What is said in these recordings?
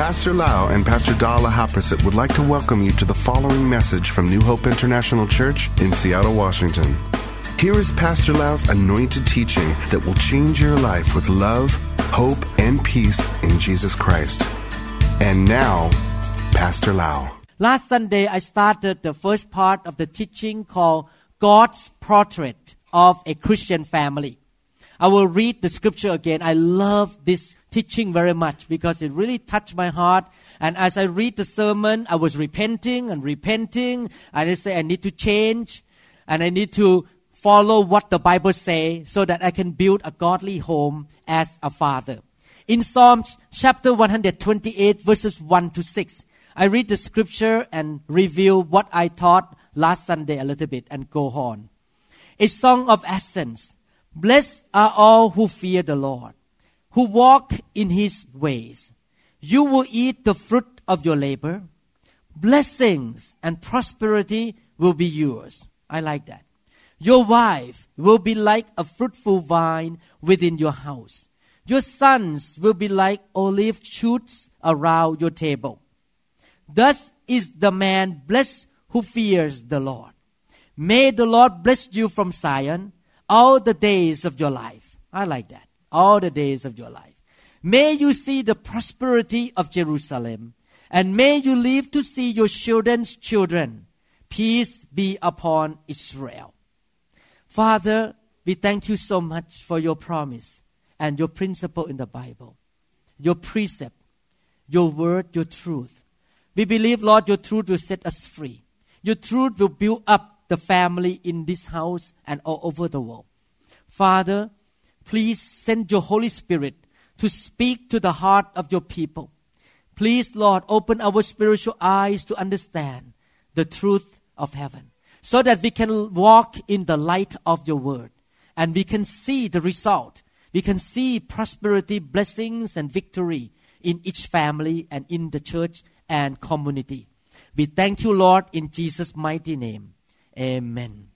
Pastor Lau and Pastor Dala Haprasit would like to welcome you to the following message from New Hope International Church in Seattle, Washington. Here is Pastor Lau's anointed teaching that will change your life with love, hope, and peace in Jesus Christ. And now, Pastor Lau. Last Sunday, I started the first part of the teaching called God's Portrait of a Christian Family. I will read the scripture again. I love this teaching very much because it really touched my heart. And as I read the sermon, I was repenting and repenting. And I say, I need to change and I need to follow what the Bible say so that I can build a godly home as a father. In Psalm chapter 128 verses 1 to 6, I read the scripture and review what I taught last Sunday a little bit and go on. A song of ascents. Blessed are all who fear the Lord, who walk in his ways. You will eat the fruit of your labor. Blessings and prosperity will be yours. I like that. Your wife will be like a fruitful vine within your house. Your sons will be like olive shoots around your table. Thus is the man blessed who fears the Lord. May the Lord bless you from Zion all the days of your life. I like that. All the days of your life. May you see the prosperity of Jerusalem, and may you live to see your children's children. Peace be upon Israel. Father, we thank you so much for your promise and your principle in the Bible, your precept, your word, your truth. We believe, Lord, your truth will set us free. Your truth will build up the family in this house and all over the world. Father, please send your Holy Spirit to speak to the heart of your people. Please, Lord, open our spiritual eyes to understand the truth of heaven so that we can walk in the light of your word and we can see the result. We can see prosperity, blessings, and victory in each family and in the church and community. We thank you, Lord, in Jesus' mighty name. Amen.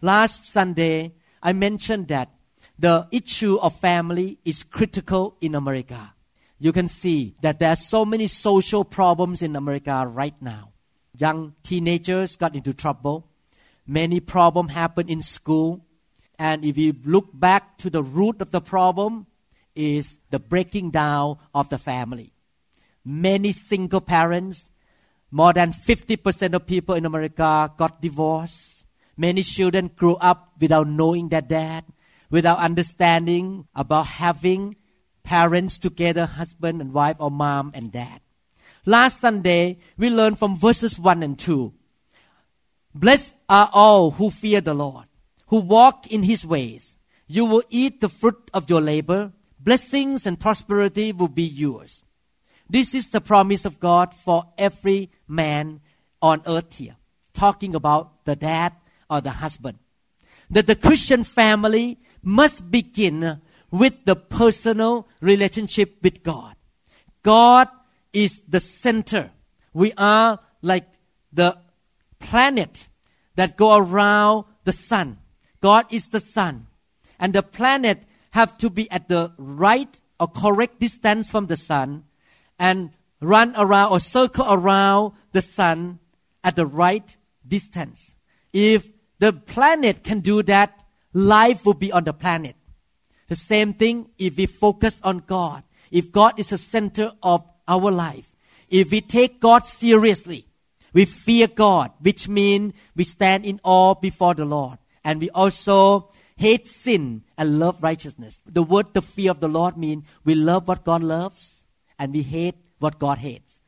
Last Sunday, I mentioned that the issue of family is critical in America. You can see that there are so many social problems in America right now. Young teenagers got into trouble Many problems happen in school. And if you look back to the root of the problem, is the breaking down of the family. Many single parents, more than 50% of people in America got divorced. Many children grew up without knowing their dad, without understanding about having parents together, husband and wife, or mom and dad. Last Sunday, we learned from verses 1 and 2 Blessed are all who fear the Lord, who walk in his ways. You will eat the fruit of your labor. Blessings and prosperity will be yours. This is the promise of God for every man on earth here. Talking about the dad or the husband. That the Christian family must begin with the personal relationship with God. God is the center. We are like the planet that go around the sun. God is the sun. And the planet have to be at the right or correct distance from the sun and run around or circle around the sun at the right distance. If the planet can do that, life will be on the planet. The same thing if we focus on God. If God is the center of our life. If we take God seriously, we fear God, which means we stand in awe before the Lord. And we also hate sin and love righteousness. The word the fear of the Lord means we love what God loves and we hate what God hates.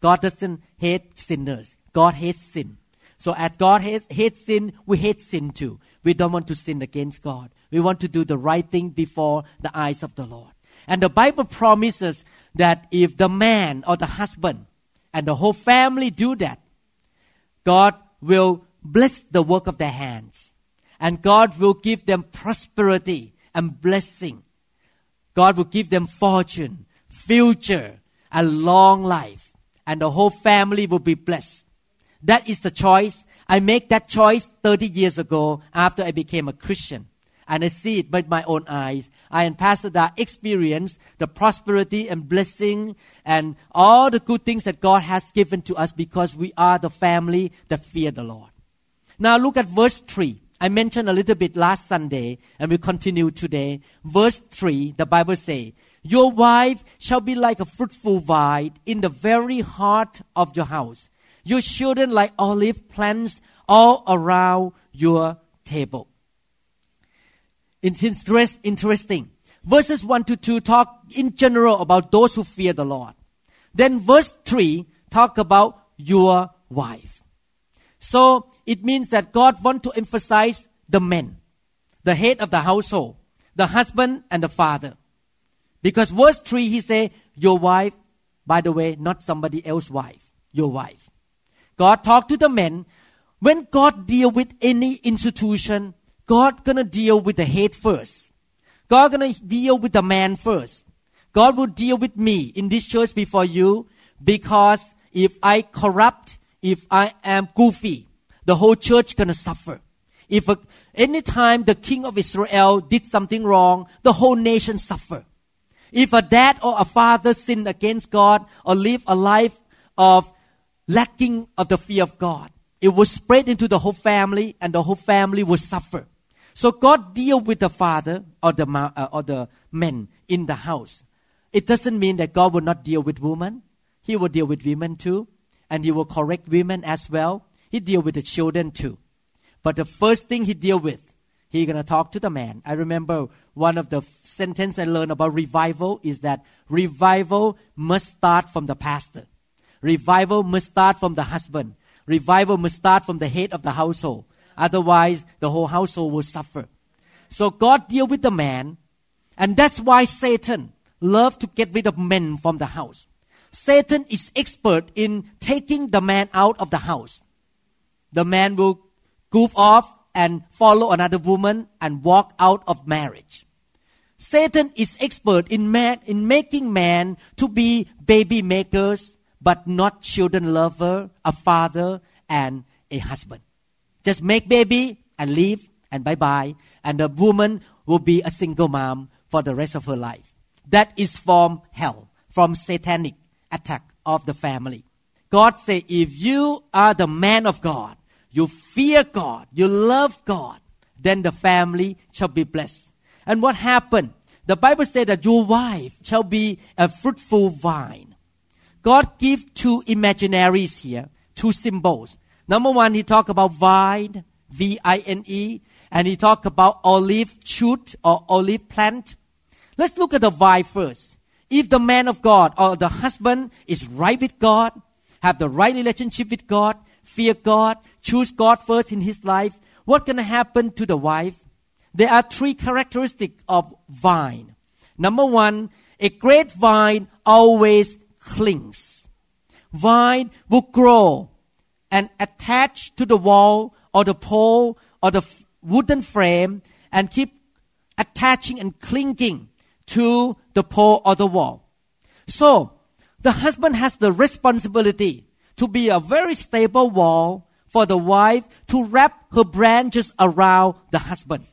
God doesn't hate sinners. God hates sin. So as God hates, hates sin, we hate sin too. We don't want to sin against God. We want to do the right thing before the eyes of the Lord. And the Bible promises that if the man or the husband and the whole family do that, God will bless the work of their hands. And God will give them prosperity and blessing. God will give them fortune, future, and long life. And the whole family will be blessed. That is the choice. I made that choice 30 years ago after I became a Christian. and I see it with my own eyes. I and Pastor Da experience the prosperity and blessing and all the good things that God has given to us because we are the family that fear the Lord. Now look at verse 3. I mentioned a little bit last Sunday and we continue today. Verse 3, the Bible says, Your wife shall be like a fruitful vine in the very heart of your house. Your children like olive plants all around your table. It's interesting. Verses 1 to 2 talk in general about those who fear the Lord. Then verse 3 talk about your wife. So it means that God want to emphasize the men, the head of the household, the husband and the father. Because verse 3 he say, your wife, by the way, not somebody else's wife, your wife. God talk to the men. When God deal with any institution, God gonna deal with the head first. God gonna deal with the man first. God will deal with me in this church before you because if I corrupt, if I am goofy, the whole church gonna suffer. If a, anytime the king of Israel did something wrong, the whole nation suffer. If a dad or a father sin against God or live a life of lacking of the fear of God, it will spread into the whole family and the whole family will suffer. So God deal with the father or the uh, or the men in the house. It doesn't mean that God will not deal with women. He will deal with women too, and He will correct women as well. He deal with the children too. But the first thing He deal with, He gonna talk to the man. I remember one of the sentence I learned about revival is that revival must start from the pastor. Revival must start from the husband. Revival must start from the head of the household. Otherwise, the whole household will suffer. So God deal with the man, and that's why Satan love to get rid of men from the house. Satan is expert in taking the man out of the house. The man will goof off and follow another woman and walk out of marriage. Satan is expert in man, in making man to be baby makers, but not children lover, a father and a husband. Just make baby and leave and bye bye. And the woman will be a single mom for the rest of her life. That is from hell, from satanic attack of the family. God say, if you are the man of God, you fear God, you love God, then the family shall be blessed. And what happened? The Bible said that your wife shall be a fruitful vine. God give two imaginaries here, two symbols. Number one, he talked about vine, V-I-N-E, and he talked about olive shoot or olive plant. Let's look at the vine first. If the man of God or the husband is right with God, have the right relationship with God, fear God, choose God first in his life, what gonna happen to the wife? There are three characteristics of vine. Number one, a great vine always clings. Vine will grow and attach to the wall or the pole or the wooden frame and keep attaching and clinging to the pole or the wall. So, the husband has the responsibility to be a very stable wall for the wife to wrap her branches around the husband.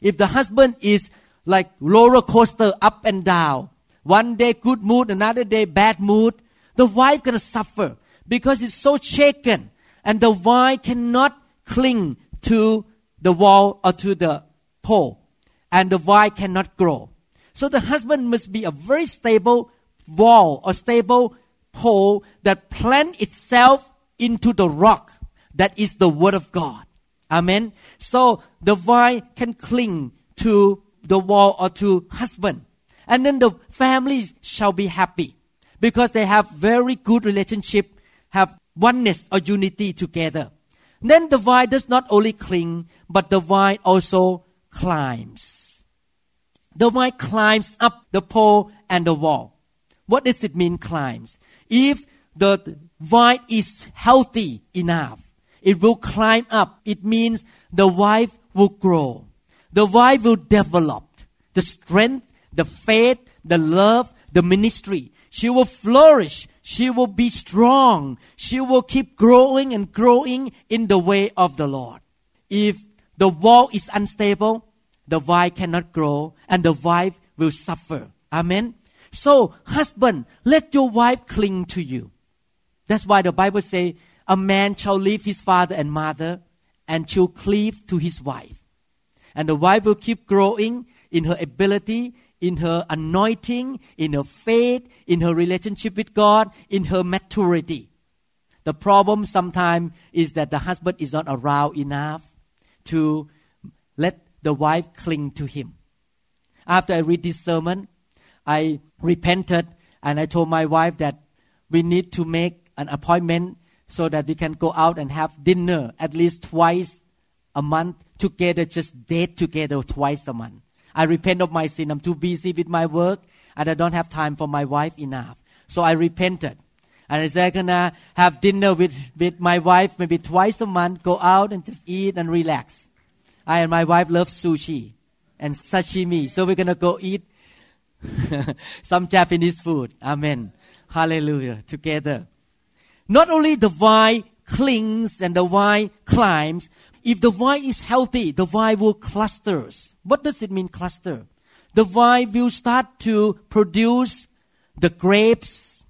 If the husband is like roller coaster up and down, one day good mood, another day bad mood, the wife gonna suffer because it's so shaken and the vine cannot cling to the wall or to the pole, and the vine cannot grow. So the husband must be a very stable wall or stable pole that plant itself into the rock that is the word of God. Amen. So the vine can cling to the wall or to husband. And then the family shall be happy because they have very good relationship, have oneness or unity together. Then the vine does not only cling, but the vine also climbs. The vine climbs up the pole and the wall. What does it mean, climbs? If the vine is healthy enough, it will climb up. It means the wife will grow. The wife will develop the strength, the faith, the love, the ministry. She will flourish she will be strong. She will keep growing and growing in the way of the Lord. If the wall is unstable, the vine cannot grow and the wife will suffer. Amen. So, husband, let your wife cling to you. That's why the Bible says, a man shall leave his father and mother and shall cleave to his wife. And the wife will keep growing in her ability, in her anointing, in her faith, in her relationship with God, in her maturity. The problem sometimes is that the husband is not around enough to let the wife cling to him. After I read this sermon, I repented and I told my wife that we need to make an appointment so that we can go out and have dinner at least twice a month together, just date together twice a month. I repent of my sin. I'm too busy with my work and I don't have time for my wife enough. So I repented. And I said, I'm gonna have dinner with, with my wife maybe twice a month, go out and just eat and relax. I and my wife love sushi and sashimi. So we're gonna go eat some Japanese food. Amen. Hallelujah. Together. Not only the vine clings and the vine climbs, if the vine is healthy, the vine will clusters. What does it mean cluster? The vine will start to produce the grapes.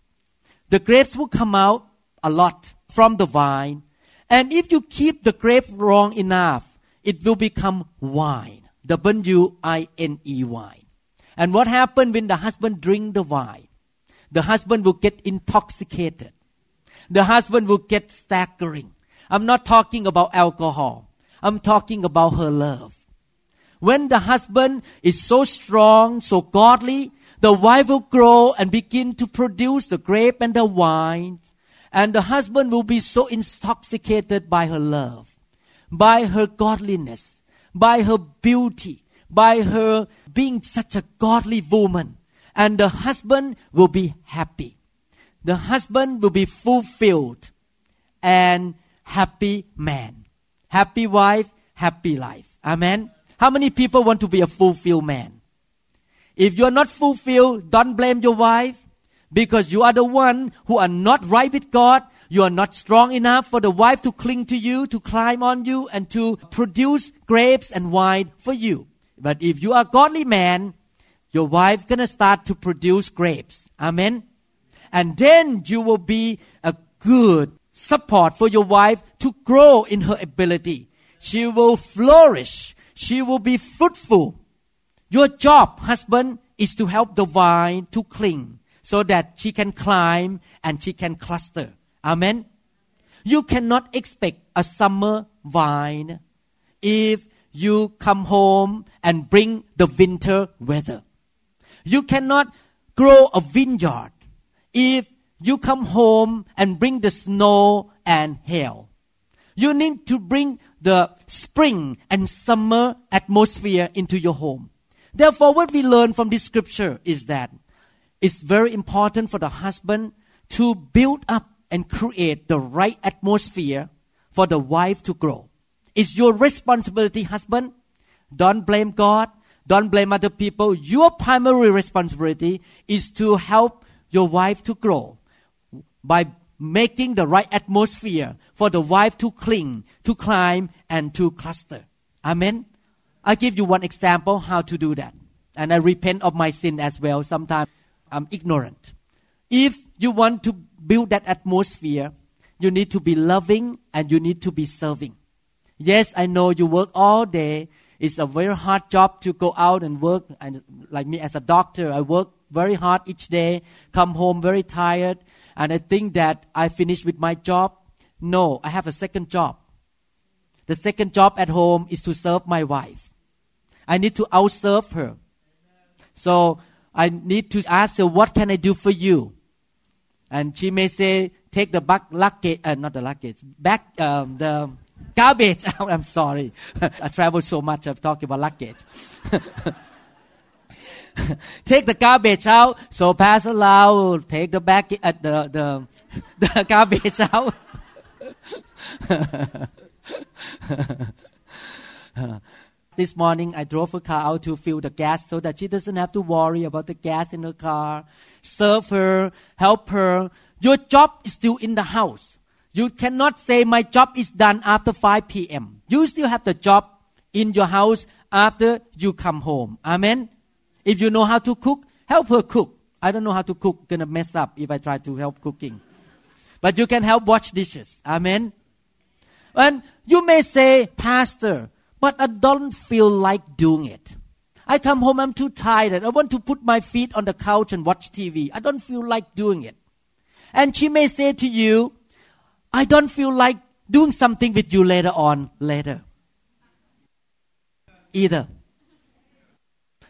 The grapes will come out a lot from the vine. And if you keep the grape long enough, it will become wine. W-I-N-E wine. And what happens when the husband drink the wine? The husband will get intoxicated. The husband will get staggering. I'm not talking about alcohol. I'm talking about her love. When the husband is so strong, so godly, the wife will grow and begin to produce the grape and the wine. And the husband will be so intoxicated by her love, by her godliness, by her beauty, by her being such a godly woman. And the husband will be happy. The husband will be fulfilled and happy man. Happy wife, happy life. Amen. How many people want to be a fulfilled man? If you are not fulfilled, don't blame your wife because you are the one who are not right with God. You are not strong enough for the wife to cling to you, to climb on you, and to produce grapes and wine for you. But if you are godly man, your wife gonna start to produce grapes. Amen. And then you will be a good support for your wife to grow in her ability. She will flourish. She will be fruitful. Your job, husband, is to help the vine to cling so that she can climb and she can cluster. Amen. You cannot expect a summer vine if you come home and bring the winter weather. You cannot grow a vineyard if you come home and bring the snow and hail. You need to bring the spring and summer atmosphere into your home. Therefore, what we learn from this scripture is that it's very important for the husband to build up and create the right atmosphere for the wife to grow. It's your responsibility, husband. Don't blame God. Don't blame other people. Your primary responsibility is to help your wife to grow by making the right atmosphere for the wife to cling, to climb, and to cluster. Amen. I give you one example how to do that. And I repent of my sin as well. Sometimes I'm ignorant. If you want to build that atmosphere, you need to be loving and you need to be serving. Yes, I know you work all day. It's a very hard job to go out and work. And like me as a doctor, I work very hard each day, come home very tired, and I think that I finished with my job. No, I have a second job. The second job at home is to serve my wife. I need to outserve her. So I need to ask her, what can I do for you? And she may say, take the back luggage, uh, not the luggage, back um, the garbage. I'm sorry. I travel so much, I'm talking about luggage. take the garbage out. So Pastor Lau take the back at uh, the the the garbage out. this morning I drove her car out to fill the gas so that she doesn't have to worry about the gas in her car. Serve her, help her. Your job is still in the house. You cannot say my job is done after 5 p.m. You still have the job in your house after you come home. Amen. If you know how to cook, help her cook. I don't know how to cook. Gonna mess up if I try to help cooking. But you can help wash dishes. Amen. And you may say, Pastor, but I don't feel like doing it. I come home, I'm too tired. I want to put my feet on the couch and watch TV. I don't feel like doing it. And she may say to you, I don't feel like doing something with you later on, later. Either.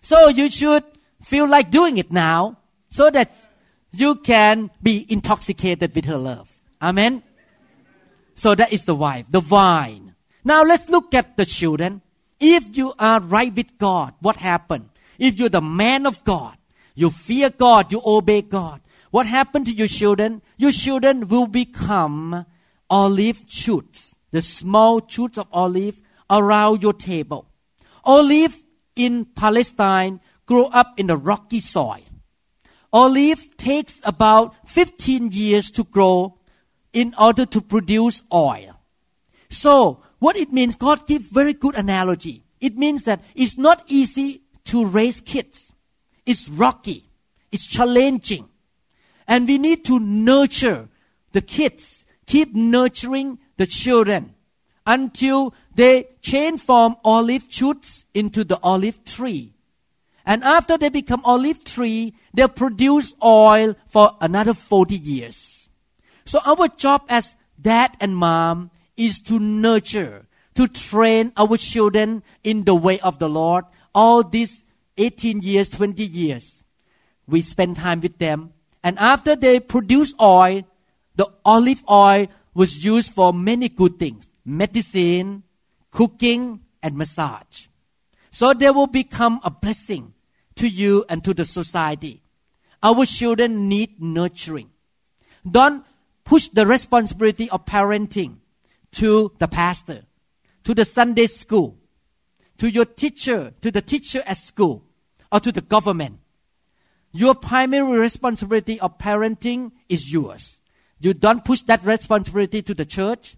So you should feel like doing it now so that you can be intoxicated with her love. Amen. So that is the wife, the vine. Now let's look at the children. If you are right with God, what happened? If you're the man of God, you fear God, you obey God. What happened to your children? Your children will become olive shoots, the small shoots of olive around your table. Olive in Palestine grow up in the rocky soil. Olive takes about 15 years to grow in order to produce oil. So, what it means, God gives very good analogy. It means that it's not easy to raise kids. It's rocky. It's challenging. And we need to nurture the kids. Keep nurturing the children until they change from olive shoots into the olive tree. And after they become olive tree, they produce oil for another 40 years. So our job as dad and mom is to nurture, to train our children in the way of the Lord. All these 18 years, 20 years, we spend time with them. And after they produce oil, the olive oil was used for many good things medicine, cooking, and massage. So they will become a blessing to you and to the society. Our children need nurturing. Don't push the responsibility of parenting to the pastor, to the Sunday school, to your teacher, to the teacher at school, or to the government. Your primary responsibility of parenting is yours. You don't push that responsibility to the church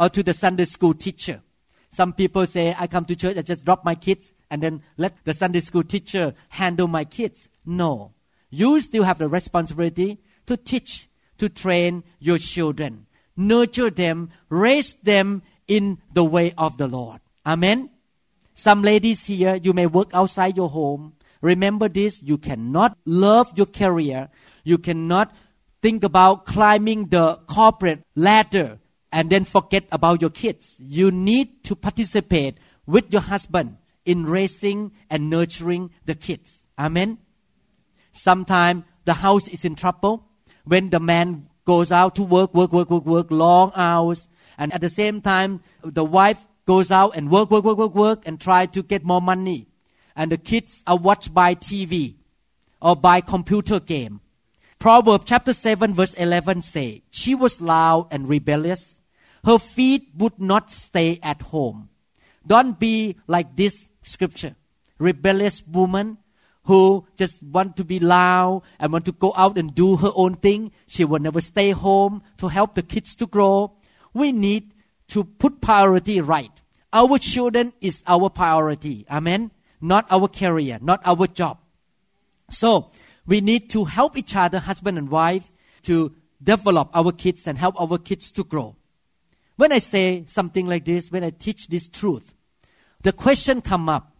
or to the Sunday school teacher. Some people say, I come to church, I just drop my kids and then let the Sunday school teacher handle my kids. No. You still have the responsibility to teach, to train your children, nurture them, raise them in the way of the Lord. Amen. Some ladies here, you may work outside your home. Remember this, you cannot love your career. You cannot think about climbing the corporate ladder and then forget about your kids. You need to participate with your husband in raising and nurturing the kids. Amen. Sometimes the house is in trouble when the man goes out to work, work, work, work, work, long hours, and at the same time the wife goes out and work, work, work, work, work, and try to get more money, and the kids are watched by TV or by computer game. Proverbs chapter 7 verse 11 say, She was loud and rebellious. Her feet would not stay at home. Don't be like this scripture. Rebellious woman who just want to be loud and want to go out and do her own thing. She will never stay home to help the kids to grow. We need to put priority right. Our children is our priority. Amen. Not our career, not our job. So we need to help each other, husband and wife, to develop our kids and help our kids to grow. When I say something like this, when I teach this truth, the question come up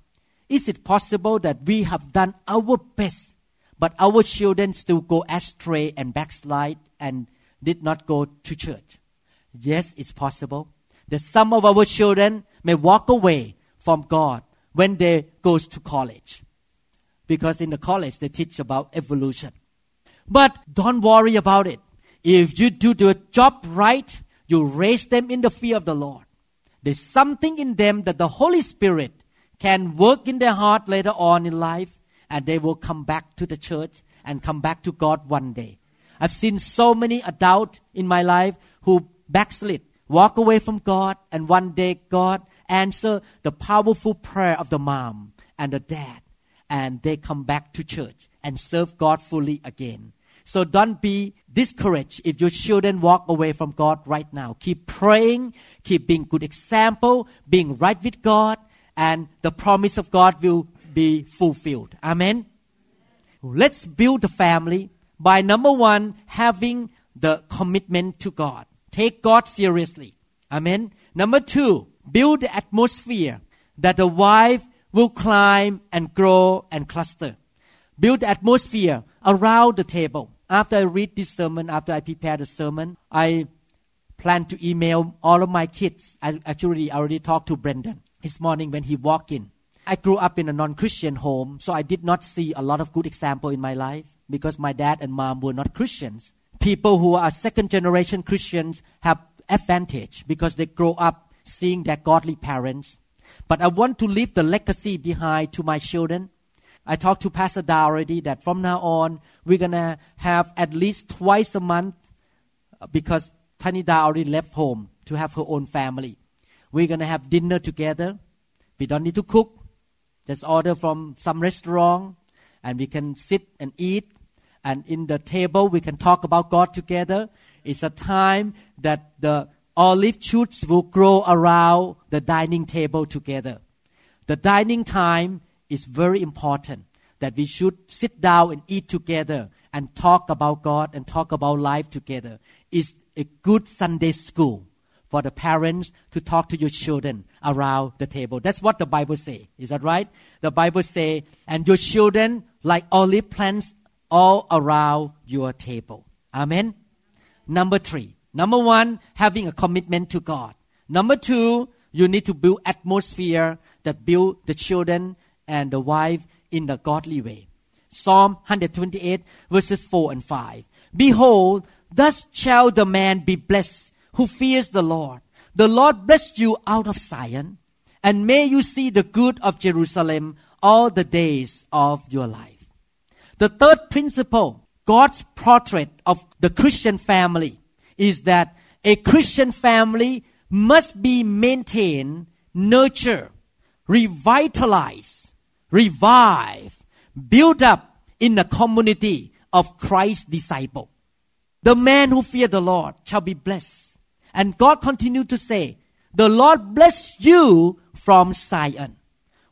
is it possible that we have done our best but our children still go astray and backslide and did not go to church? Yes it's possible. That some of our children may walk away from god when they goes to college because in the college they teach about evolution. But don't worry about it. If you do the job right you raise them in the fear of the lord there's something in them that the Holy Spirit can work in their heart later on in life, and they will come back to the church and come back to God one day. I've seen so many adults in my life who backslid, walk away from God, and one day God answer the powerful prayer of the mom and the dad, and they come back to church and serve God fully again. So don't be discouraged if your children walk away from God right now. Keep praying, keep being good example, being right with God, and the promise of God will be fulfilled. Amen. Let's build the family by number one, having the commitment to God. Take God seriously. Amen. Number two, build the atmosphere that the wife will climb and grow and cluster. Build the atmosphere around the table. After I read this sermon, after I prepare the sermon, I plan to email all of my kids. I actually already talked to Brendan this morning when he walked in. I grew up in a non-Christian home, so I did not see a lot of good example in my life because my dad and mom were not Christians. People who are second generation Christians have advantage because they grow up seeing their godly parents. But I want to leave the legacy behind to my children. I talked to Pastor Da already that from now on we're gonna have at least twice a month uh, because Tanida already left home to have her own family. We're gonna have dinner together. We don't need to cook. Just order from some restaurant and we can sit and eat. And in the table we can talk about God together. It's a time that the olive shoots will grow around the dining table together. The dining time is very important that we should sit down and eat together and talk about God and talk about life together. It's a good Sunday school for the parents to talk to your children around the table. That's what the Bible say. Is that right? The Bible say, and your children like olive plants all around your table. Amen. Number three. Number one, having a commitment to God. Number two, you need to build atmosphere that build the children and the wife in the godly way. Psalm 128 verses 4 and 5. Behold, thus shall the man be blessed who fears the Lord. The Lord bless you out of Zion, and may you see the good of Jerusalem all the days of your life. The third principle, God's portrait of the Christian family, is that a Christian family must be maintained, nurtured, revitalized, revived, build up in the community of Christ's disciple. The man who fear the Lord shall be blessed. And God continued to say, The Lord bless you from Zion.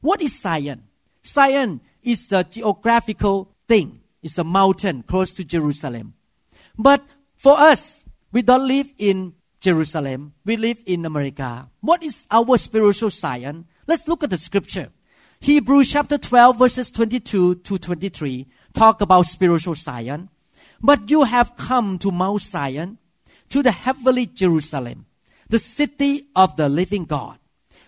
What is Zion? Zion is a geographical thing. It's a mountain close to Jerusalem. But for us, we don't live in Jerusalem. We live in America. What is our spiritual Zion? Let's look at the scripture. Hebrews chapter 12 verses 22 to 23 talk about spiritual Zion. But you have come to Mount Zion, to the heavenly Jerusalem, the city of the living God.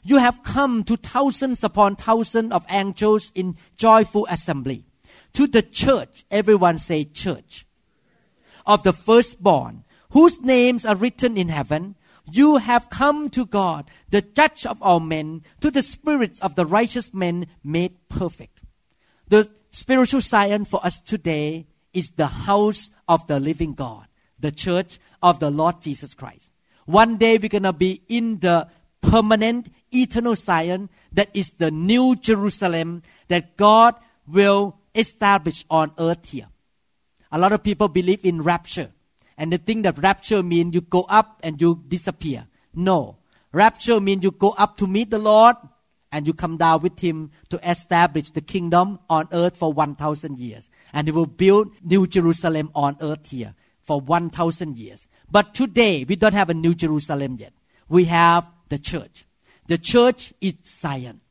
You have come to thousands upon thousands of angels in joyful assembly. To the church, everyone say church, of the firstborn, whose names are written in heaven. You have come to God, the judge of all men, to the spirits of the righteous men made perfect. The spiritual Zion for us today is the house of the living God, the church of the Lord Jesus Christ. One day we're going to be in the permanent, eternal Zion that is the new Jerusalem that God will establish on earth here. A lot of people believe in rapture and they think that rapture means you go up and you disappear. No. Rapture means you go up to meet the Lord and you come down with him to establish the kingdom on earth for 1000 years. And he will build new jerusalem on earth here for 1000 years. But today we don't have a new jerusalem yet. We have the church. The church is zion.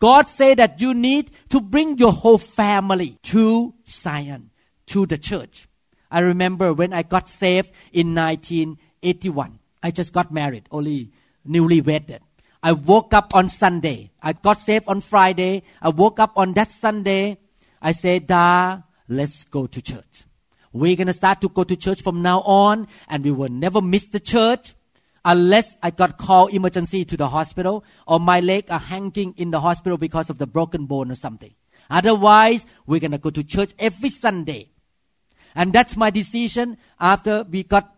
God said that you need to bring your whole family to zion to the church i remember when i got saved in 1981 i just got married only newly wedded I woke up on Sunday. I got saved on Friday. I woke up on that Sunday. I said, Da, let's go to church. We're going to start to go to church from now on, and we will never miss the church unless I got called emergency to the hospital or my leg are hanging in the hospital because of the broken bone or something. Otherwise, we're going to go to church every Sunday. And that's my decision after we got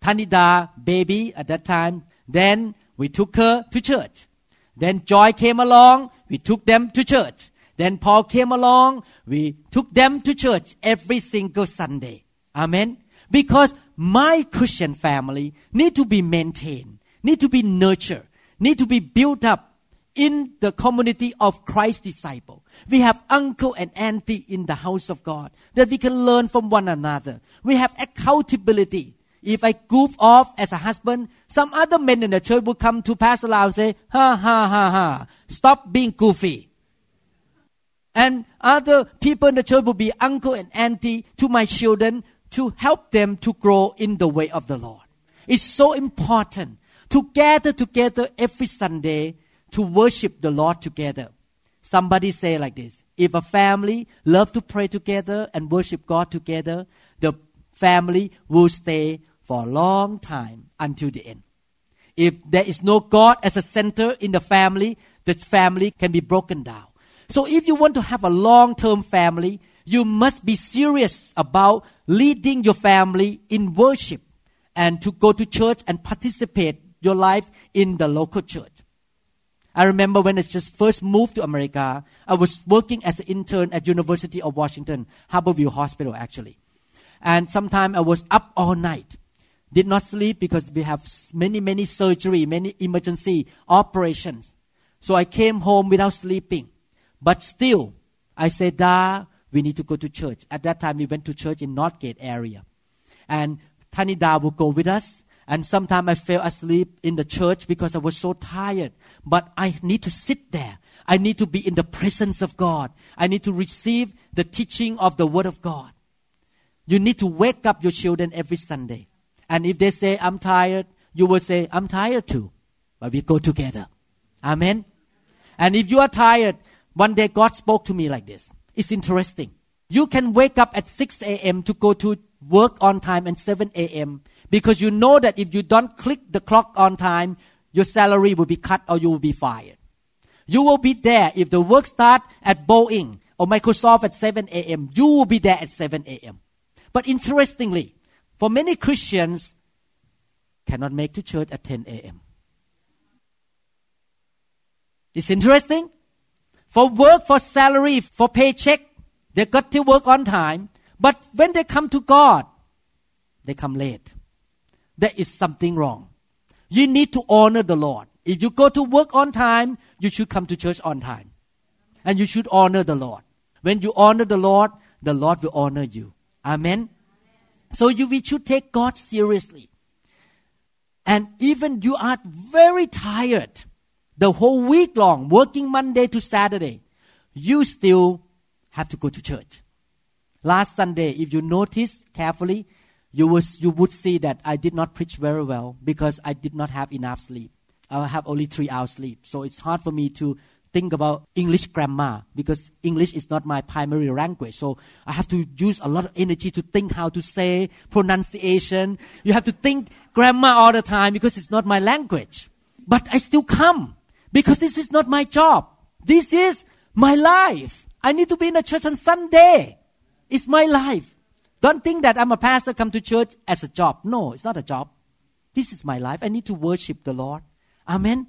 Tanida baby at that time. Then we took her to church. Then Joy came along, we took them to church. Then Paul came along, we took them to church every single Sunday. Amen. Because my Christian family need to be maintained, need to be nurtured, need to be built up in the community of Christ's disciple. We have uncle and auntie in the house of God that we can learn from one another. We have accountability. If I goof off as a husband, some other men in the church will come to Pastor Lau and say, ha ha ha ha, stop being goofy. And other people in the church will be uncle and auntie to my children to help them to grow in the way of the Lord. It's so important to gather together every Sunday to worship the Lord together. Somebody say like this if a family love to pray together and worship God together, the family will stay for a long time until the end. If there is no God as a center in the family, the family can be broken down. So if you want to have a long term family, you must be serious about leading your family in worship and to go to church and participate your life in the local church. I remember when I just first moved to America, I was working as an intern at University of Washington, Harborview Hospital actually. And sometimes I was up all night. Did not sleep because we have many, many surgery, many emergency operations. So I came home without sleeping. But still, I said, Da, we need to go to church. At that time, we went to church in Northgate area. And Tani Tanida would go with us. And sometimes I fell asleep in the church because I was so tired. But I need to sit there. I need to be in the presence of God. I need to receive the teaching of the Word of God. You need to wake up your children every Sunday. And if they say, I'm tired, you will say, I'm tired too. But we go together. Amen. And if you are tired, one day God spoke to me like this. It's interesting. You can wake up at 6 a.m. to go to work on time and 7 a.m. because you know that if you don't click the clock on time, your salary will be cut or you will be fired. You will be there if the work start at Boeing or Microsoft at 7 a.m. You will be there at 7 a.m. But interestingly, for many Christians, cannot make to church at 10 a.m. It's interesting. For work, for salary, for paycheck, they got to work on time. But when they come to God, they come late. There is something wrong. You need to honor the Lord. If you go to work on time, you should come to church on time. And you should honor the Lord. When you honor the Lord, the Lord will honor you. Amen. So you, we should take God seriously. And even you are very tired the whole week long, working Monday to Saturday, you still have to go to church. Last Sunday, if you notice carefully, you, was, you would see that I did not preach very well because I did not have enough sleep. I have only three hours sleep. So it's hard for me to think about English grammar because English is not my primary language. So I have to use a lot of energy to think how to say pronunciation. You have to think grammar all the time because it's not my language. But I still come because this is not my job. This is my life. I need to be in a church on Sunday. It's my life. Don't think that I'm a pastor come to church as a job. No, it's not a job. This is my life. I need to worship the Lord. Amen.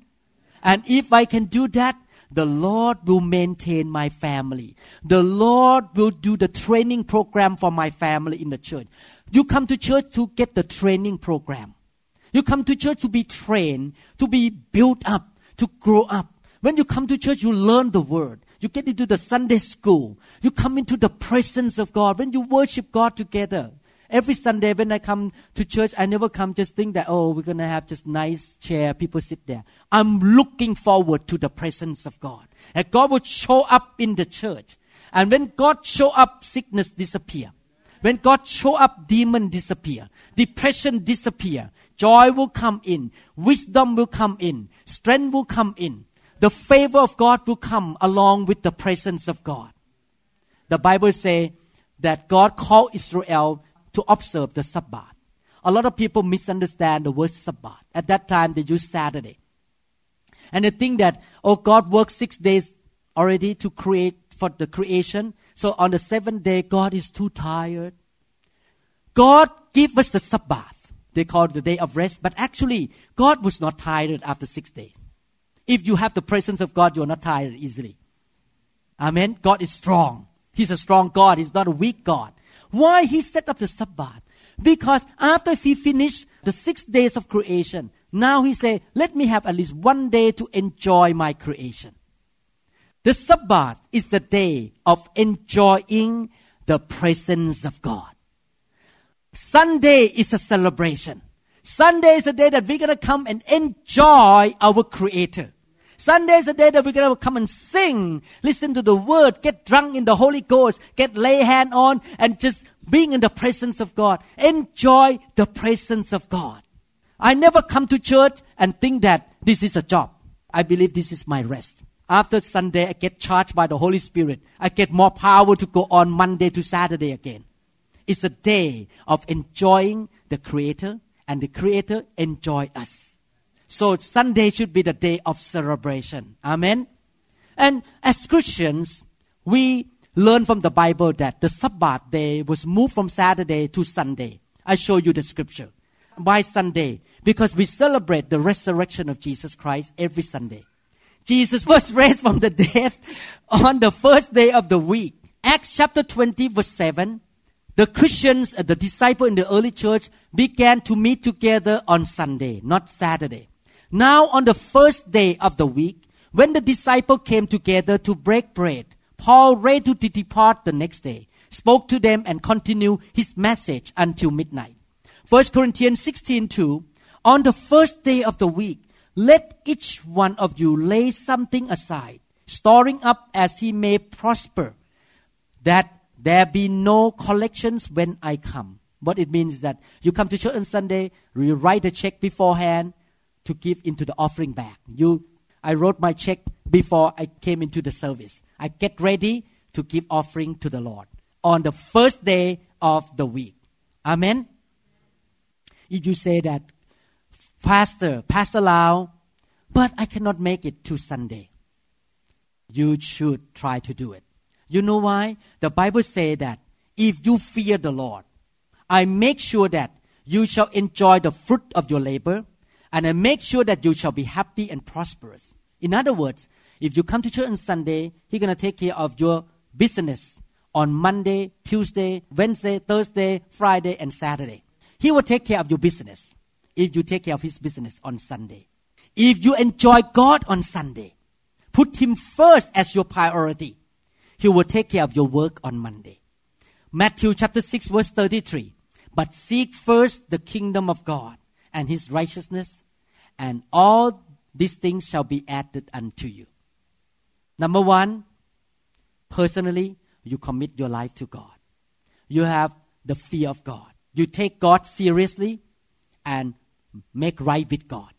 And if I can do that, the Lord will maintain my family. The Lord will do the training program for my family in the church. You come to church to get the training program. You come to church to be trained, to be built up, to grow up. When you come to church, you learn the word. You get into the Sunday school. You come into the presence of God. When you worship God together, Every Sunday when I come to church, I never come just think that, oh, we're going to have just nice chair, people sit there. I'm looking forward to the presence of God. And God will show up in the church. And when God show up, sickness disappear. When God show up, demon disappear. Depression disappear. Joy will come in. Wisdom will come in. Strength will come in. The favor of God will come along with the presence of God. The Bible say that God called Israel to observe the Sabbath. A lot of people misunderstand the word Sabbath. At that time, they use Saturday. And they think that, oh, God worked six days already to create for the creation. So on the seventh day, God is too tired. God gave us the Sabbath. They call it the day of rest. But actually, God was not tired after six days. If you have the presence of God, you are not tired easily. Amen. God is strong. He's a strong God. He's not a weak God. Why he set up the Sabbath? Because after he finished the six days of creation, now he say, let me have at least one day to enjoy my creation. The Sabbath is the day of enjoying the presence of God. Sunday is a celebration. Sunday is a day that we're going to come and enjoy our Creator. Sunday is a day that we're going to come and sing, listen to the word, get drunk in the Holy Ghost, get lay hand on, and just being in the presence of God. Enjoy the presence of God. I never come to church and think that this is a job. I believe this is my rest. After Sunday, I get charged by the Holy Spirit. I get more power to go on Monday to Saturday again. It's a day of enjoying the Creator, and the Creator enjoy us. So Sunday should be the day of celebration. Amen. And as Christians, we learn from the Bible that the Sabbath day was moved from Saturday to Sunday. I show you the scripture. Why Sunday? Because we celebrate the resurrection of Jesus Christ every Sunday. Jesus was raised from the dead on the first day of the week. Acts chapter 20 verse 7. The Christians, uh, the disciples in the early church began to meet together on Sunday, not Saturday. Now on the first day of the week, when the disciples came together to break bread, Paul ready to depart the next day, spoke to them and continued his message until midnight. 1 Corinthians 16 2, on the first day of the week, let each one of you lay something aside, storing up as he may prosper, that there be no collections when I come. What it means is that you come to church on Sunday, you write a check beforehand to give into the offering bag. You, I wrote my check before I came into the service. I get ready to give offering to the Lord on the first day of the week. Amen. If you say that Pastor, Pastor Lau, but I cannot make it to Sunday. You should try to do it. You know why? The Bible says that if you fear the Lord, I make sure that you shall enjoy the fruit of your labor, and I make sure that you shall be happy and prosperous. In other words, if you come to church on Sunday, He's gonna take care of your business on Monday, Tuesday, Wednesday, Thursday, Friday, and Saturday. He will take care of your business if you take care of his business on Sunday. If you enjoy God on Sunday, put him first as your priority. He will take care of your work on Monday. Matthew chapter 6 verse 33. But seek first the kingdom of God and his righteousness, and all these things shall be added unto you. Number one, personally, you commit your life to God. You have the fear of God. You take God seriously and make right with God.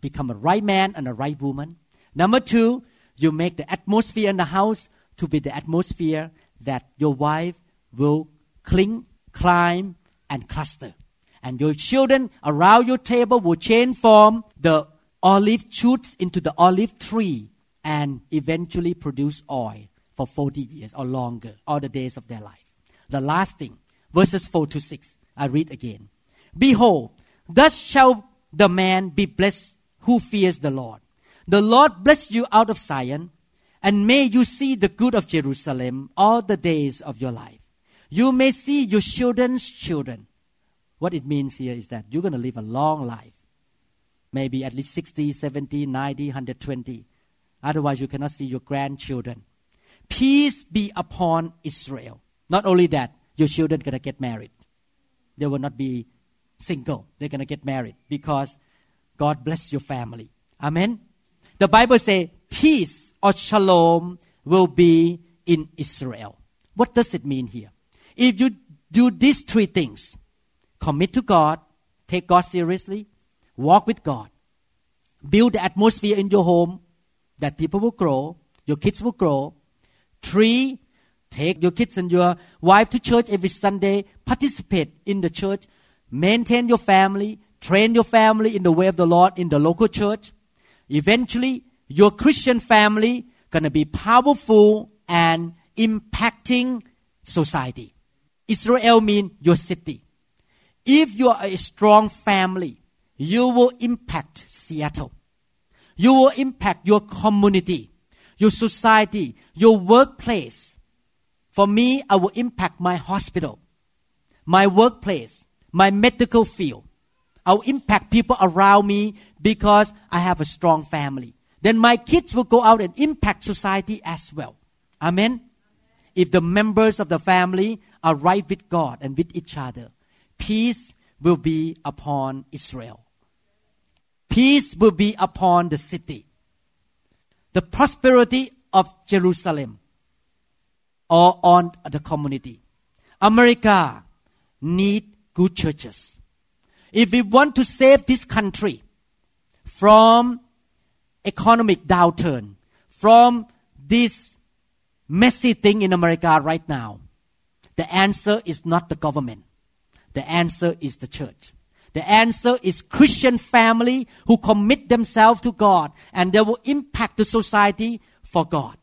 Become a right man and a right woman. Number two, you make the atmosphere in the house to be the atmosphere that your wife will cling, climb, and cluster. And your children around your table will change from the olive shoots into the olive tree and eventually produce oil for 40 years or longer, all the days of their life. The last thing, verses 4 to 6, I read again. Behold, Thus shall the man be blessed who fears the Lord. The Lord bless you out of Zion, and may you see the good of Jerusalem all the days of your life. You may see your children's children. What it means here is that you're going to live a long life. Maybe at least 60, 70, 90, 120. Otherwise, you cannot see your grandchildren. Peace be upon Israel. Not only that, your children are going to get married. They will not be single. They're going to get married because God bless your family. Amen. The Bible says peace or shalom will be in Israel. What does it mean here? If you do these three things, commit to God, take God seriously, walk with God, build the atmosphere in your home that people will grow, your kids will grow. Three, take your kids and your wife to church every Sunday, participate in the church, maintain your family, train your family in the way of the Lord in the local church. Eventually, your Christian family gonna be powerful and impacting society. Israel means your city. If you are a strong family, you will impact Seattle. You will impact your community, your society, your workplace. For me, I will impact my hospital, my workplace, my medical field. I'll impact people around me because I have a strong family. Then my kids will go out and impact society as well. Amen. If the members of the family are right with God and with each other, peace will be upon Israel. Peace will be upon the city. The prosperity of Jerusalem or on the community. America need good churches. If we want to save this country from economic downturn, from this messy thing in America right now, the answer is not the government. The answer is the church. The answer is Christian family who commit themselves to God and they will impact the society for God.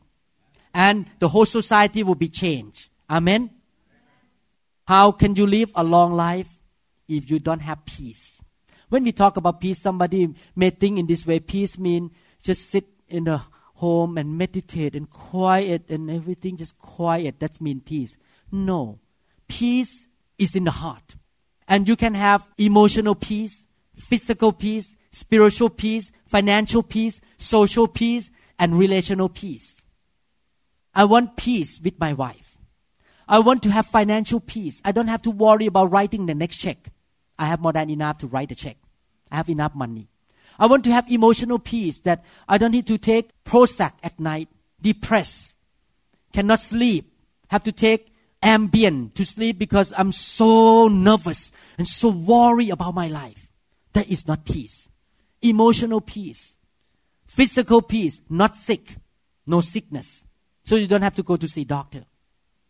And the whole society will be changed. Amen. How can you live a long life if you don't have peace? When we talk about peace, somebody may think in this way peace means just sit in a home and meditate and quiet and everything just quiet. That's mean peace. No. Peace is in the heart. And you can have emotional peace, physical peace, spiritual peace, financial peace, social peace, and relational peace. I want peace with my wife. I want to have financial peace. I don't have to worry about writing the next check. I have more than enough to write a check. I have enough money. I want to have emotional peace that I don't need to take Prozac at night, depressed, cannot sleep, have to take Ambien to sleep because I'm so nervous and so worried about my life. That is not peace. Emotional peace. Physical peace, not sick, no sickness. So you don't have to go to see doctor.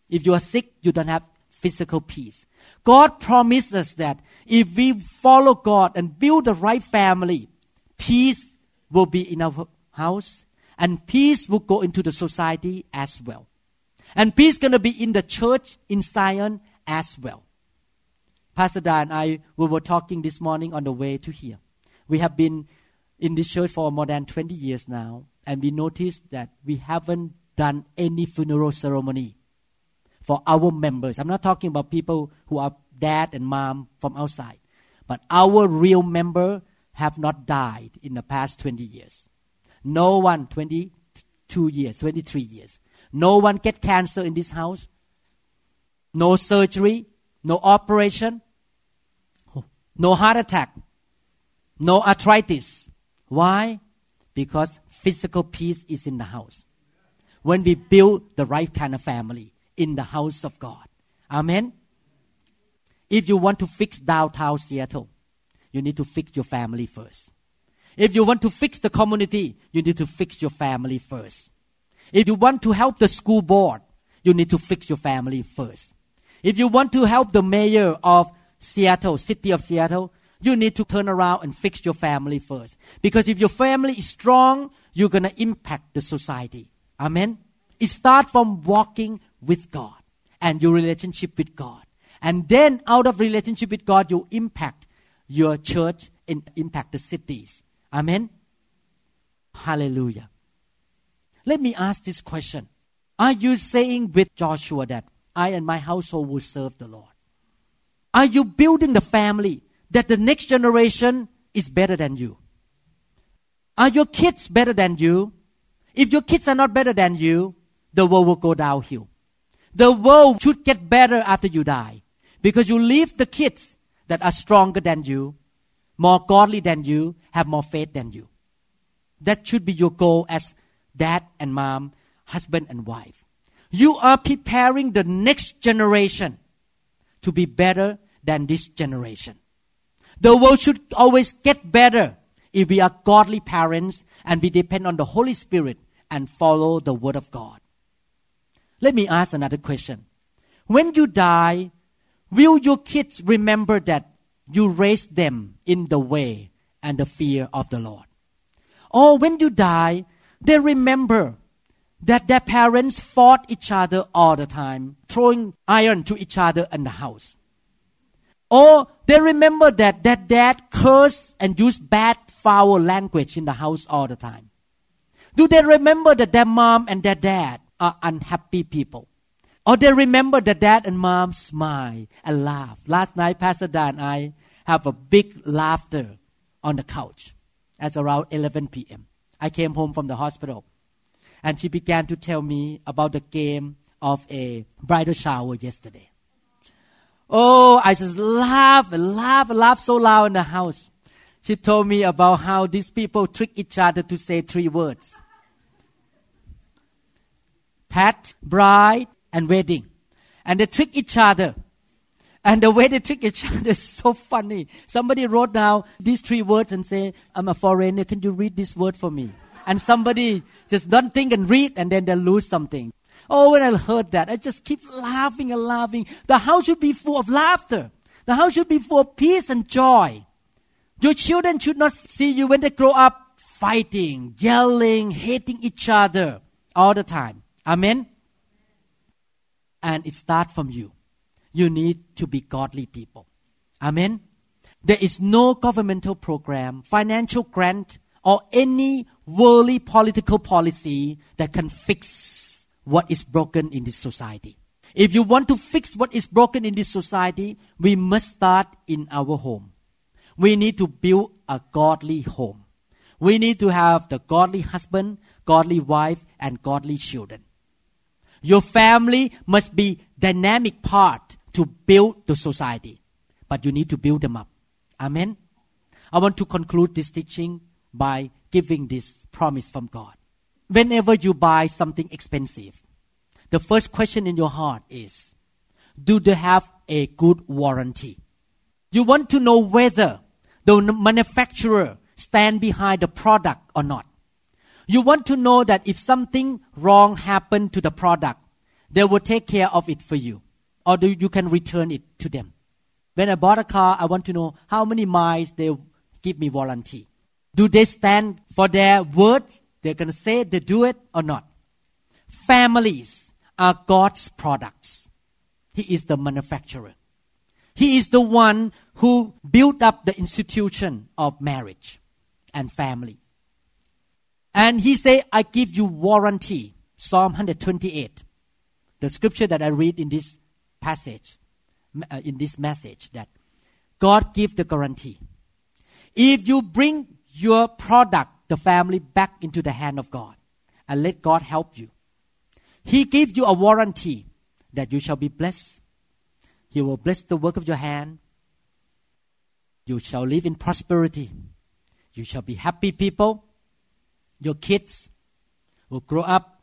If you are sick, you don't have physical peace. God promised us that if we follow God and build the right family, peace will be in our house and peace will go into the society as well. And peace going to be in the church in Zion as well. Pastor Dan and I we were talking this morning on the way to here. We have been in this church for more than 20 years now, and we noticed that we haven't done any funeral ceremony for our members. I'm not talking about people who are dad and mom from outside, but our real member have not died in the past 20 years. No one 22 years, 23 years. No one get cancer in this house. No surgery, no operation, no heart attack, no arthritis. Why? Because physical peace is in the house. When we build the right kind of family, in the house of God. Amen. If you want to fix downtown Seattle, you need to fix your family first. If you want to fix the community, you need to fix your family first. If you want to help the school board, you need to fix your family first. If you want to help the mayor of Seattle, city of Seattle, you need to turn around and fix your family first. Because if your family is strong, you're going to impact the society. Amen. It starts from walking with God and your relationship with God. And then out of relationship with God, you impact your church and impact the cities. Amen. Hallelujah. Let me ask this question. Are you saying with Joshua that I and my household will serve the Lord? Are you building the family that the next generation is better than you? Are your kids better than you? If your kids are not better than you, the world will go downhill. The world should get better after you die because you leave the kids that are stronger than you, more godly than you, have more faith than you. That should be your goal as dad and mom, husband and wife. You are preparing the next generation to be better than this generation. The world should always get better if we are godly parents and we depend on the Holy Spirit and follow the Word of God. Let me ask another question. When you die, will your kids remember that you raised them in the way and the fear of the Lord? Or when you die, they remember that their parents fought each other all the time, throwing iron to each other in the house. Or they remember that their dad cursed and used bad, foul language in the house all the time. Do they remember that their mom and their dad are unhappy people. Or they remember that dad and mom smile and laugh. Last night, Pastor Dan and I have a big laughter on the couch at around 11 p.m. I came home from the hospital and she began to tell me about the game of a bridal shower yesterday. Oh, I just laugh and laugh and laugh so loud in the house. She told me about how these people trick each other to say three words. Pat, bride, and wedding. And they trick each other. And the way they trick each other is so funny. Somebody wrote down these three words and say, I'm a foreigner, can you read this word for me? And somebody just don't think and read and then they lose something. Oh, when I heard that, I just keep laughing and laughing. The house should be full of laughter. The house should be full of peace and joy. Your children should not see you when they grow up fighting, yelling, hating each other all the time. Amen? And it starts from you. You need to be godly people. Amen? There is no governmental program, financial grant, or any worldly political policy that can fix what is broken in this society. If you want to fix what is broken in this society, we must start in our home. We need to build a godly home. We need to have the godly husband, godly wife, and godly children. Your family must be dynamic part to build the society, but you need to build them up. Amen. I want to conclude this teaching by giving this promise from God. Whenever you buy something expensive, the first question in your heart is, do they have a good warranty? You want to know whether the manufacturer stand behind the product or not. You want to know that if something wrong happened to the product, they will take care of it for you, or do you can return it to them. When I bought a car, I want to know how many miles they give me warranty. Do they stand for their words? They're going to say they do it or not. Families are God's products. He is the manufacturer. He is the one who built up the institution of marriage and family. And he said, I give you warranty. Psalm 128. The scripture that I read in this passage, uh, in this message, that God give the guarantee. If you bring your product, the family, back into the hand of God and let God help you, He give you a warranty that you shall be blessed. He will bless the work of your hand. You shall live in prosperity. You shall be happy people. Your kids will grow up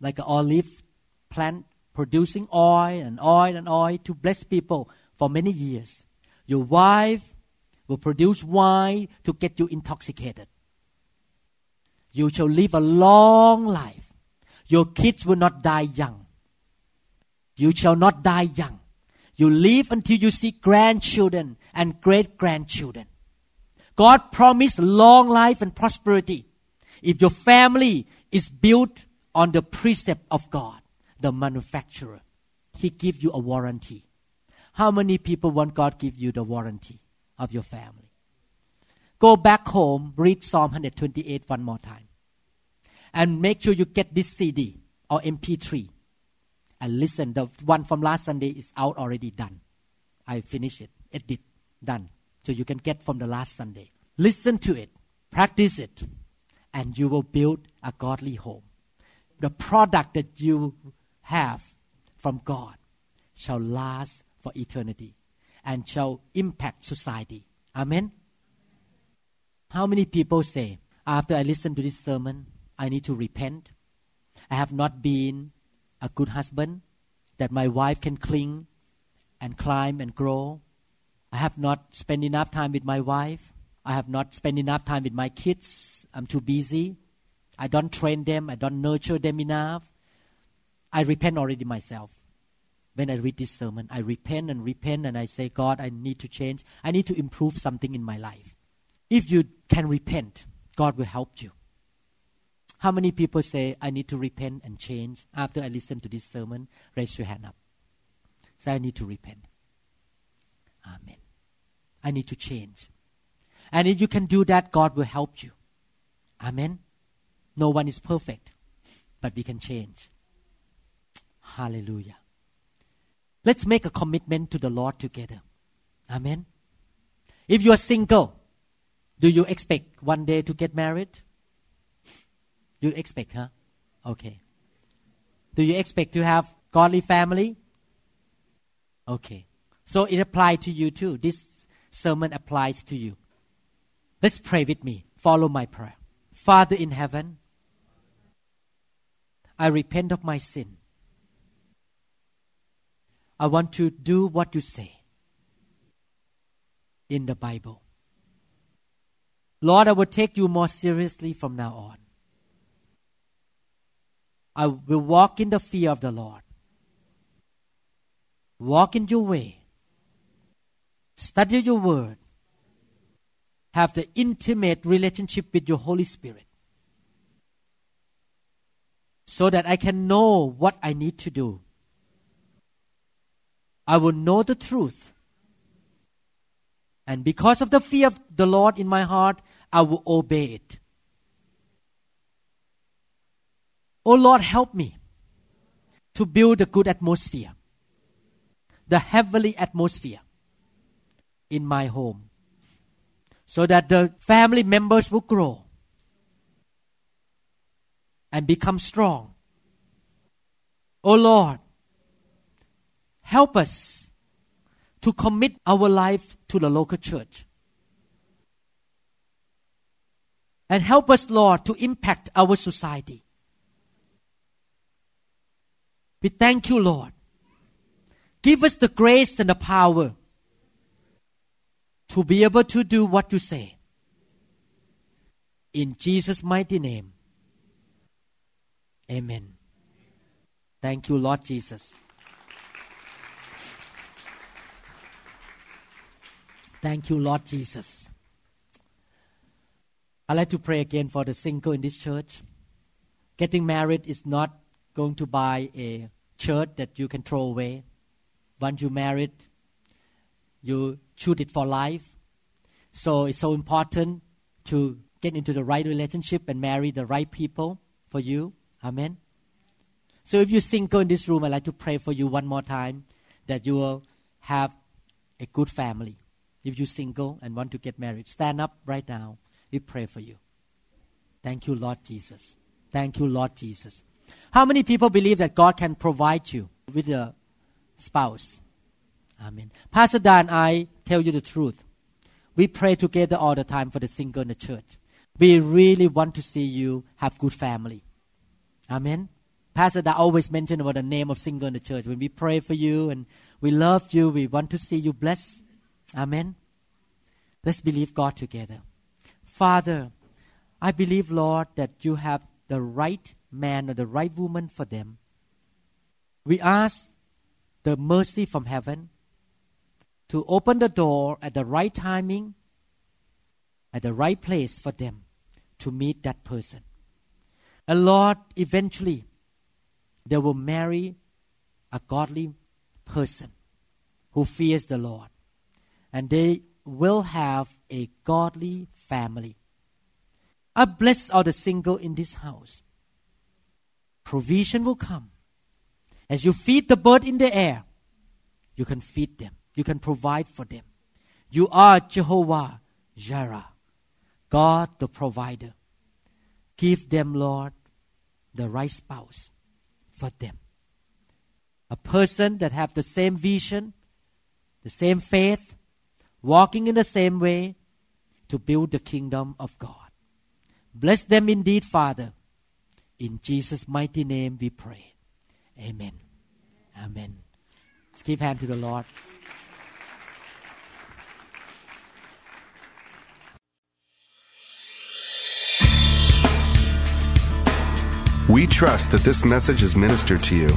like an olive plant producing oil and oil and oil to bless people for many years. Your wife will produce wine to get you intoxicated. You shall live a long life. Your kids will not die young. You shall not die young. You live until you see grandchildren and great grandchildren. God promised long life and prosperity. If your family is built on the precept of God, the manufacturer, He give you a warranty. How many people want God give you the warranty of your family? Go back home, read Psalm 128 one more time. And make sure you get this CD or MP3 and listen. The one from last Sunday is out already done. I finished it, edit, done. So you can get from the last Sunday. Listen to it, practice it, and you will build a godly home. The product that you have from God shall last for eternity and shall impact society. Amen. How many people say, after I listen to this sermon, I need to repent? I have not been a good husband that my wife can cling and climb and grow. I have not spent enough time with my wife. I have not spent enough time with my kids. I'm too busy. I don't train them. I don't nurture them enough. I repent already myself. When I read this sermon, I repent and repent and I say, God, I need to change. I need to improve something in my life. If you can repent, God will help you. How many people say, I need to repent and change after I listen to this sermon? Raise your hand up. Say, I need to repent. Amen. I need to change. And if you can do that, God will help you. Amen. No one is perfect, but we can change. Hallelujah. Let's make a commitment to the Lord together. Amen. If you are single, do you expect one day to get married? You expect, huh? Okay. Do you expect to have godly family? Okay. So it applies to you too. This sermon applies to you. Let's pray with me. Follow my prayer. Father in heaven, I repent of my sin. I want to do what you say in the Bible. Lord, I will take you more seriously from now on. I will walk in the fear of the Lord. Walk in your way. Study your word. Have the intimate relationship with your Holy Spirit. So that I can know what I need to do. I will know the truth. And because of the fear of the Lord in my heart, I will obey it. Oh Lord, help me to build a good atmosphere, the heavenly atmosphere in my home, so that the family members will grow and become strong. Oh Lord, help us to commit our life to the local church. And help us, Lord, to impact our society. We thank you, Lord. Give us the grace and the power to be able to do what you say. In Jesus' mighty name. Amen. Thank you, Lord Jesus. Thank you, Lord Jesus. I'd like to pray again for the single in this church. Getting married is not going to buy a shirt that you can throw away. Once you married, you shoot it for life. So it's so important to get into the right relationship and marry the right people for you. Amen. So if you're single in this room, I'd like to pray for you one more time that you will have a good family. If you're single and want to get married, stand up right now. We pray for you. Thank you, Lord Jesus. Thank you, Lord Jesus. How many people believe that God can provide you with a spouse? Amen. Pastor Dan, I tell you the truth. We pray together all the time for the single in the church. We really want to see you have good family. Amen. Pastor Dan always mention about the name of single in the church. When we pray for you and we love you, we want to see you blessed. Amen. Let's believe God together. Father, I believe, Lord, that you have the right man or the right woman for them. We ask the mercy from heaven to open the door at the right timing, at the right place for them to meet that person. And Lord, eventually, they will marry a godly person who fears the Lord. And they will have a godly family. I bless all the single in this house provision will come. As you feed the bird in the air, you can feed them, you can provide for them. You are Jehovah Jireh, God the provider. Give them, Lord, the right spouse for them. A person that have the same vision, the same faith, walking in the same way to build the kingdom of God. Bless them indeed, Father in Jesus' mighty name we pray. Amen. Amen. Let's give hand to the Lord. We trust that this message is ministered to you.